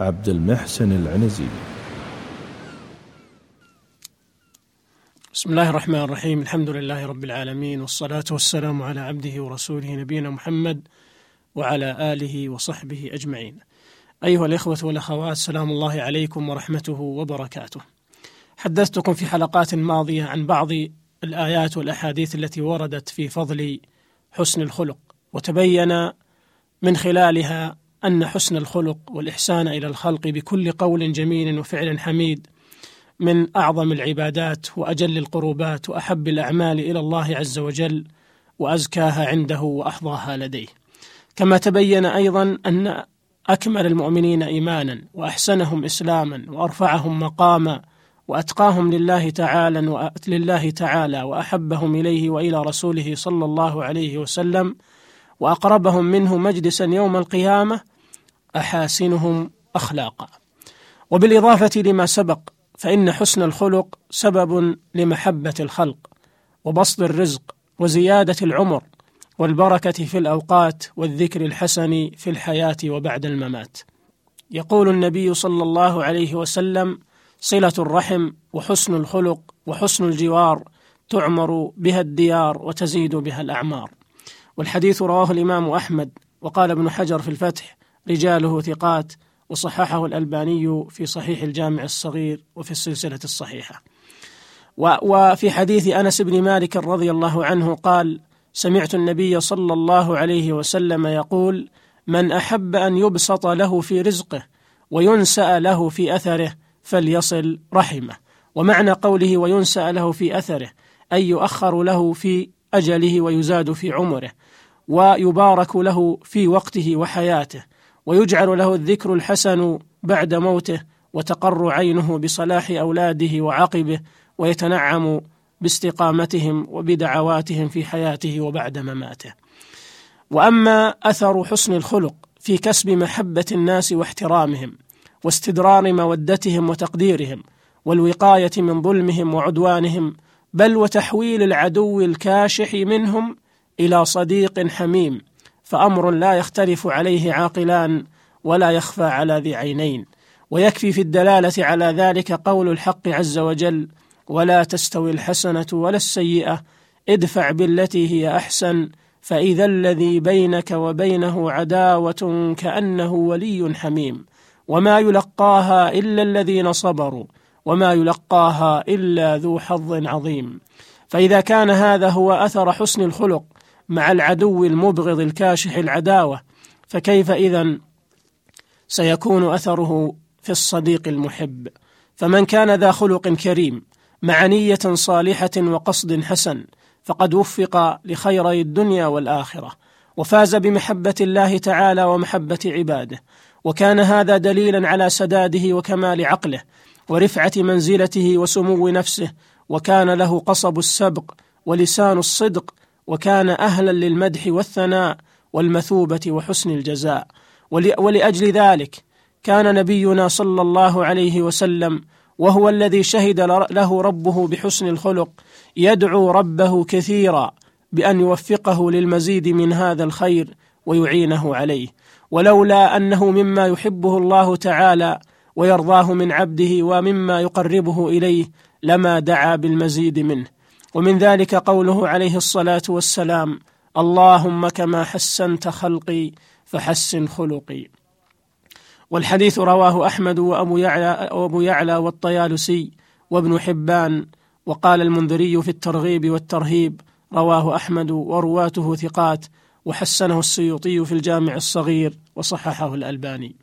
عبد المحسن العنزي. بسم الله الرحمن الرحيم. الحمد لله رب العالمين والصلاة والسلام على عبده ورسوله نبينا محمد وعلى آله وصحبه أجمعين. أيها الإخوة والأخوات سلام الله عليكم ورحمته وبركاته. حدثتكم في حلقات ماضية عن بعض الآيات والأحاديث التي وردت في فضل حسن الخلق وتبين من خلالها أن حسن الخلق والإحسان إلى الخلق بكل قول جميل وفعل حميد من أعظم العبادات وأجل القربات وأحب الأعمال إلى الله عز وجل وأزكاها عنده وأحظاها لديه. كما تبين أيضا أن أكمل المؤمنين ايمانا وأحسنهم اسلاما وأرفعهم مقاما وأتقاهم لله تعالى لله تعالى وأحبهم إليه وإلى رسوله صلى الله عليه وسلم وأقربهم منه مجلسا يوم القيامة أحاسنهم أخلاقا. وبالإضافة لما سبق فإن حسن الخلق سبب لمحبة الخلق وبسط الرزق وزيادة العمر والبركة في الأوقات والذكر الحسن في الحياة وبعد الممات. يقول النبي صلى الله عليه وسلم: صلة الرحم وحسن الخلق وحسن الجوار تعمر بها الديار وتزيد بها الأعمار. والحديث رواه الإمام أحمد وقال ابن حجر في الفتح: رجاله ثقات وصححه الألباني في صحيح الجامع الصغير وفي السلسلة الصحيحة. وفي حديث أنس بن مالك رضي الله عنه قال سمعت النبي صلى الله عليه وسلم يقول من أحب أن يبسط له في رزقه وينسأ له في أثره فليصل رحمه ومعنى قوله وينسأ له في أثره أي يؤخر له في أجله ويزاد في عمره ويبارك له في وقته وحياته. ويجعل له الذكر الحسن بعد موته وتقر عينه بصلاح أولاده وعقبه ويتنعم باستقامتهم وبدعواتهم في حياته وبعد مماته. وأما أثر حسن الخلق في كسب محبة الناس واحترامهم واستدرار مودتهم وتقديرهم والوقاية من ظلمهم وعدوانهم بل وتحويل العدو الكاشح منهم إلى صديق حميم فأمر لا يختلف عليه عاقلان ولا يخفى على ذي عينين ويكفي في الدلالة على ذلك قول الحق عز وجل ولا تستوي الحسنة ولا السيئة ادفع بالتي هي أحسن فإذا الذي بينك وبينه عداوة كأنه ولي حميم وما يلقاها إلا الذين صبروا وما يلقاها إلا ذو حظ عظيم فإذا كان هذا هو أثر حسن الخلق مع العدو المبغض الكاشح العداوة فكيف إذا سيكون أثره في الصديق المحب؟ فمن كان ذا خلق كريم مع نية صالحة وقصد حسن فقد وفق لخيري الدنيا والآخرة وفاز بمحبة الله تعالى ومحبة عباده وكان هذا دليلا على سداده وكمال عقله ورفعة منزلته وسمو نفسه وكان له قصب السبق ولسان الصدق وكان أهلا للمدح والثناء والمثوبة وحسن الجزاء. ولأجل ذلك كان نبينا صلى الله عليه وسلم وهو الذي شهد له ربه بحسن الخلق يدعو ربه كثيرا بأن يوفقه للمزيد من هذا الخير ويعينه عليه. ولولا أنه مما يحبه الله تعالى ويرضاه من عبده ومما يقربه إليه لما دعا بالمزيد منه. ومن ذلك قوله عليه الصلاة والسلام اللهم كما حسنت خلقي فحسن خلقي. والحديث رواه أحمد وأبو يعلى وأبو يعلى والطيالسي وابن حبان وقال المنذري في الترغيب والترهيب رواه أحمد ورواته ثقات وحسنه السيوطي في الجامع الصغير وصححه الألباني.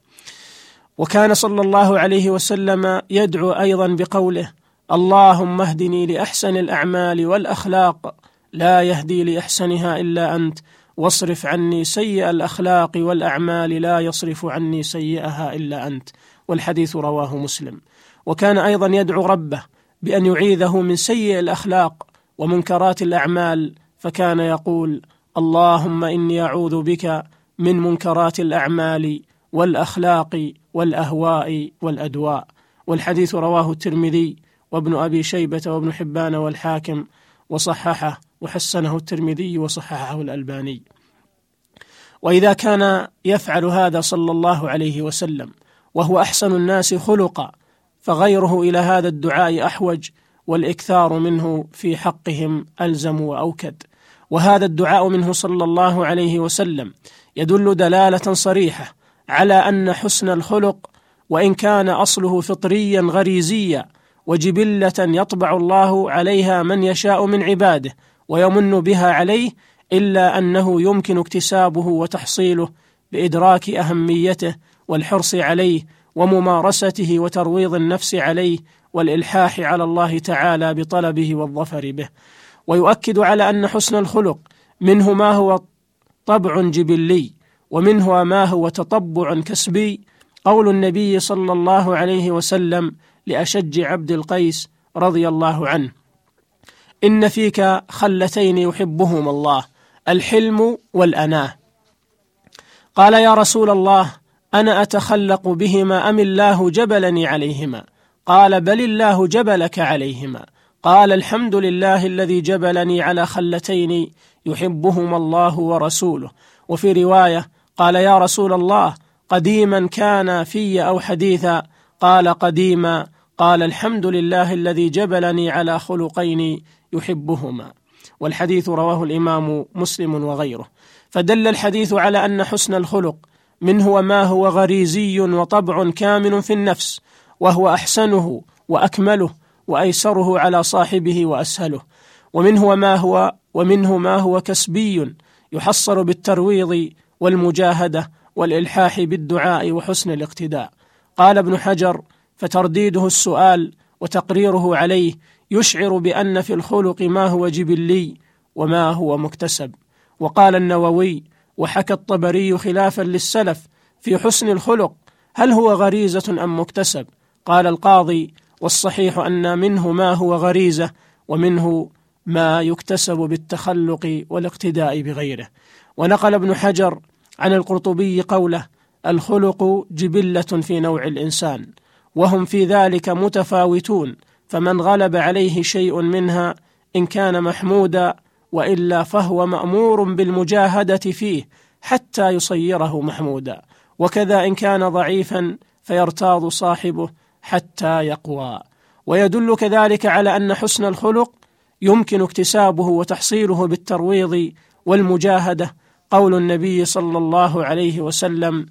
وكان صلى الله عليه وسلم يدعو أيضا بقوله اللهم اهدني لأحسن الأعمال والأخلاق لا يهدي لأحسنها إلا أنت واصرف عني سيء الأخلاق والأعمال لا يصرف عني سيئها إلا أنت. والحديث رواه مسلم. وكان أيضا يدعو ربه بأن يعيذه من سيء الأخلاق ومنكرات الأعمال فكان يقول اللهم إني أعوذ بك من منكرات الأعمال والأخلاق والأهواء والأدواء. والحديث رواه الترمذي وابن أبي شيبة وابن حبان والحاكم وصححه وحسنه الترمذي وصححه الألباني. وإذا كان يفعل هذا صلى الله عليه وسلم وهو أحسن الناس خلقا فغيره إلى هذا الدعاء أحوج والإكثار منه في حقهم ألزم وأوكد. وهذا الدعاء منه صلى الله عليه وسلم يدل دلالة صريحة على أن حسن الخلق وإن كان أصله فطريا غريزيا وجبلة يطبع الله عليها من يشاء من عباده ويمن بها عليه إلا أنه يمكن اكتسابه وتحصيله بإدراك أهميته والحرص عليه وممارسته وترويض النفس عليه والإلحاح على الله تعالى بطلبه والظفر به. ويؤكد على أن حسن الخلق منه ما هو طبع جبلي ومنه ما هو تطبع كسبي. قول النبي صلى الله عليه وسلم لأشج عبد القيس رضي الله عنه. إن فيك خلتين يحبهما الله الحلم والأناة. قال يا رسول الله أنا أتخلق بهما أم الله جبلني عليهما؟ قال بل الله جبلك عليهما. قال الحمد لله الذي جبلني على خلتين يحبهما الله ورسوله. وفي رواية قال يا رسول الله قديما كان في أو حديثا قال قديما قال الحمد لله الذي جبلني على خلقين يحبهما. والحديث رواه الإمام مسلم وغيره. فدل الحديث على أن حسن الخلق منه وما هو غريزي وطبع كامن في النفس وهو أحسنه وأكمله وأيسره على صاحبه وأسهله. ومنه وما هو ومنه ما هو كسبي يحصل بالترويض والمجاهدة والإلحاح بالدعاء وحسن الاقتداء. قال ابن حجر فترديده السؤال وتقريره عليه يشعر بأن في الخلق ما هو جبلي وما هو مكتسب. وقال النووي وحكى الطبري خلافا للسلف في حسن الخلق هل هو غريزة أم مكتسب؟ قال القاضي والصحيح أن منه ما هو غريزة ومنه ما يكتسب بالتخلق والاقتداء بغيره. ونقل ابن حجر عن القرطبي قوله الخلق جبلة في نوع الإنسان وهم في ذلك متفاوتون فمن غلب عليه شيء منها إن كان محمودا وإلا فهو مأمور بالمجاهدة فيه حتى يصيره محمودا وكذا إن كان ضعيفا فيرتاض صاحبه حتى يقوى. ويدل كذلك على أن حسن الخلق يمكن اكتسابه وتحصيله بالترويض والمجاهدة قول النبي صلى الله عليه وسلم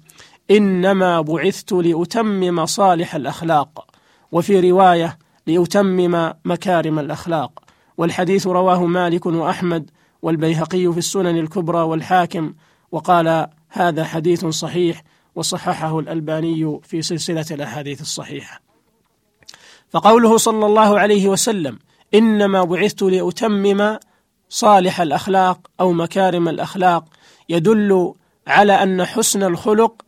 إنما بعثت لأتمم صالح الأخلاق وفي رواية لأتمم مكارم الأخلاق. والحديث رواه مالك وأحمد والبيهقي في السنن الكبرى والحاكم وقال هذا حديث صحيح وصححه الألباني في سلسلة الأحاديث الصحيحة. فقوله صلى الله عليه وسلم إنما بعثت لأتمم صالح الأخلاق أو مكارم الأخلاق يدل على أن حسن الخلق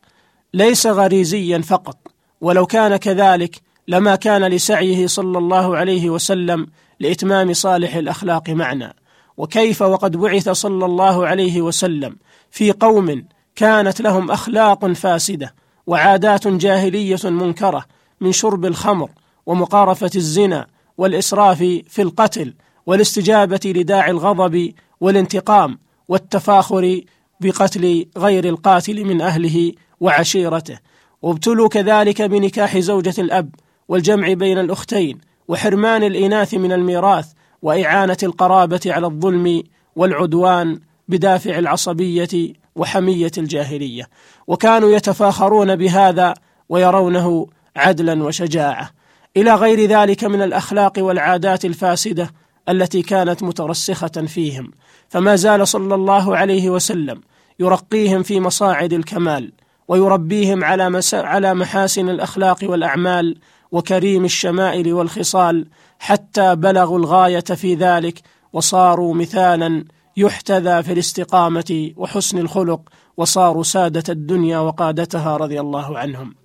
ليس غريزيا فقط ولو كان كذلك لما كان لسعيه صلى الله عليه وسلم لإتمام صالح الأخلاق معنى وكيف وقد بعث صلى الله عليه وسلم في قوم كانت لهم أخلاق فاسدة وعادات جاهلية منكرة من شرب الخمر ومقارفة الزنا والإسراف في القتل والاستجابة لداعي الغضب والانتقام والتفاخر بقتل غير القاتل من أهله وعشيرته. وابتلوا كذلك بنكاح زوجة الأب والجمع بين الأختين وحرمان الإناث من الميراث وإعانة القرابة على الظلم والعدوان بدافع العصبية وحمية الجاهلية. وكانوا يتفاخرون بهذا ويرونه عدلا وشجاعة. إلى غير ذلك من الأخلاق والعادات الفاسدة التي كانت مترسخة فيهم. فما زال صلى الله عليه وسلم يرقيهم في مصاعد الكمال ويربيهم على مس... على محاسن الأخلاق والأعمال وكريم الشمائل والخصال حتى بلغوا الغاية في ذلك وصاروا مثالا يحتذى في الاستقامة وحسن الخلق وصاروا سادة الدنيا وقادتها رضي الله عنهم.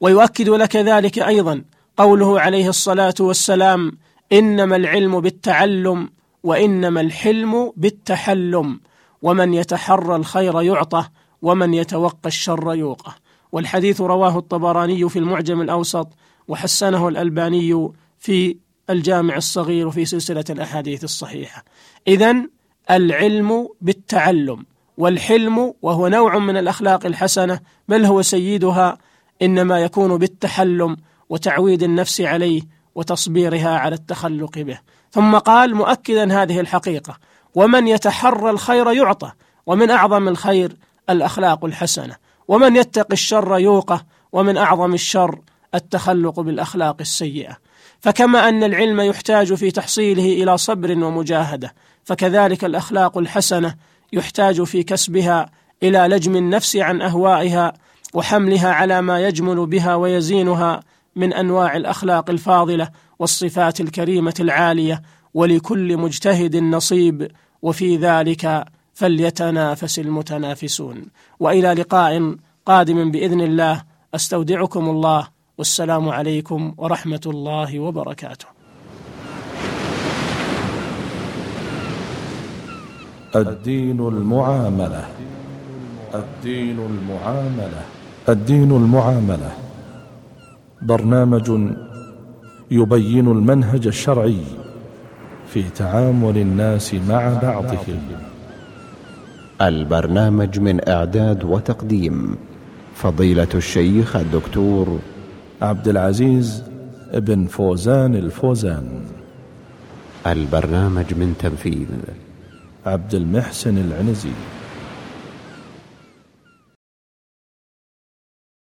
ويؤكد لك ذلك أيضا قوله عليه الصلاة والسلام إنما العلم بالتعلم وإنما الحلم بالتحلم ومن يتحرى الخير يعطى ومن يتوقى الشر يوقى والحديث رواه الطبراني في المعجم الأوسط وحسنه الألباني في الجامع الصغير وفي سلسلة الأحاديث الصحيحة. اذا العلم بالتعلم والحلم وهو نوع من الأخلاق الحسنة بل هو سيدها إنما يكون بالتحلم وتعويد النفس عليه وتصبيرها على التخلق به. ثم قال مؤكدا هذه الحقيقة ومن يتحرى الخير يعطى ومن أعظم الخير الأخلاق الحسنة. ومن يتق الشر يوقه ومن أعظم الشر التخلق بالأخلاق السيئة. فكما أن العلم يحتاج في تحصيله إلى صبر ومجاهدة فكذلك الأخلاق الحسنة يحتاج في كسبها إلى لجم النفس عن أهوائها وحملها على ما يجمل بها ويزينها من أنواع الأخلاق الفاضلة والصفات الكريمة العالية ولكل مجتهد نصيب. وفي ذلك فليتنافس المتنافسون. وإلى لقاء قادم بإذن الله. أستودعكم الله. والسلام عليكم ورحمة الله وبركاته. الدين المعاملة. الدين المعاملة. الدين المعاملة. برنامج يبين المنهج الشرعي في تعامل الناس مع بعضهم. البرنامج من إعداد وتقديم فضيلة الشيخ الدكتور عبد العزيز بن فوزان الفوزان. البرنامج من تنفيذ عبد المحسن العنزي.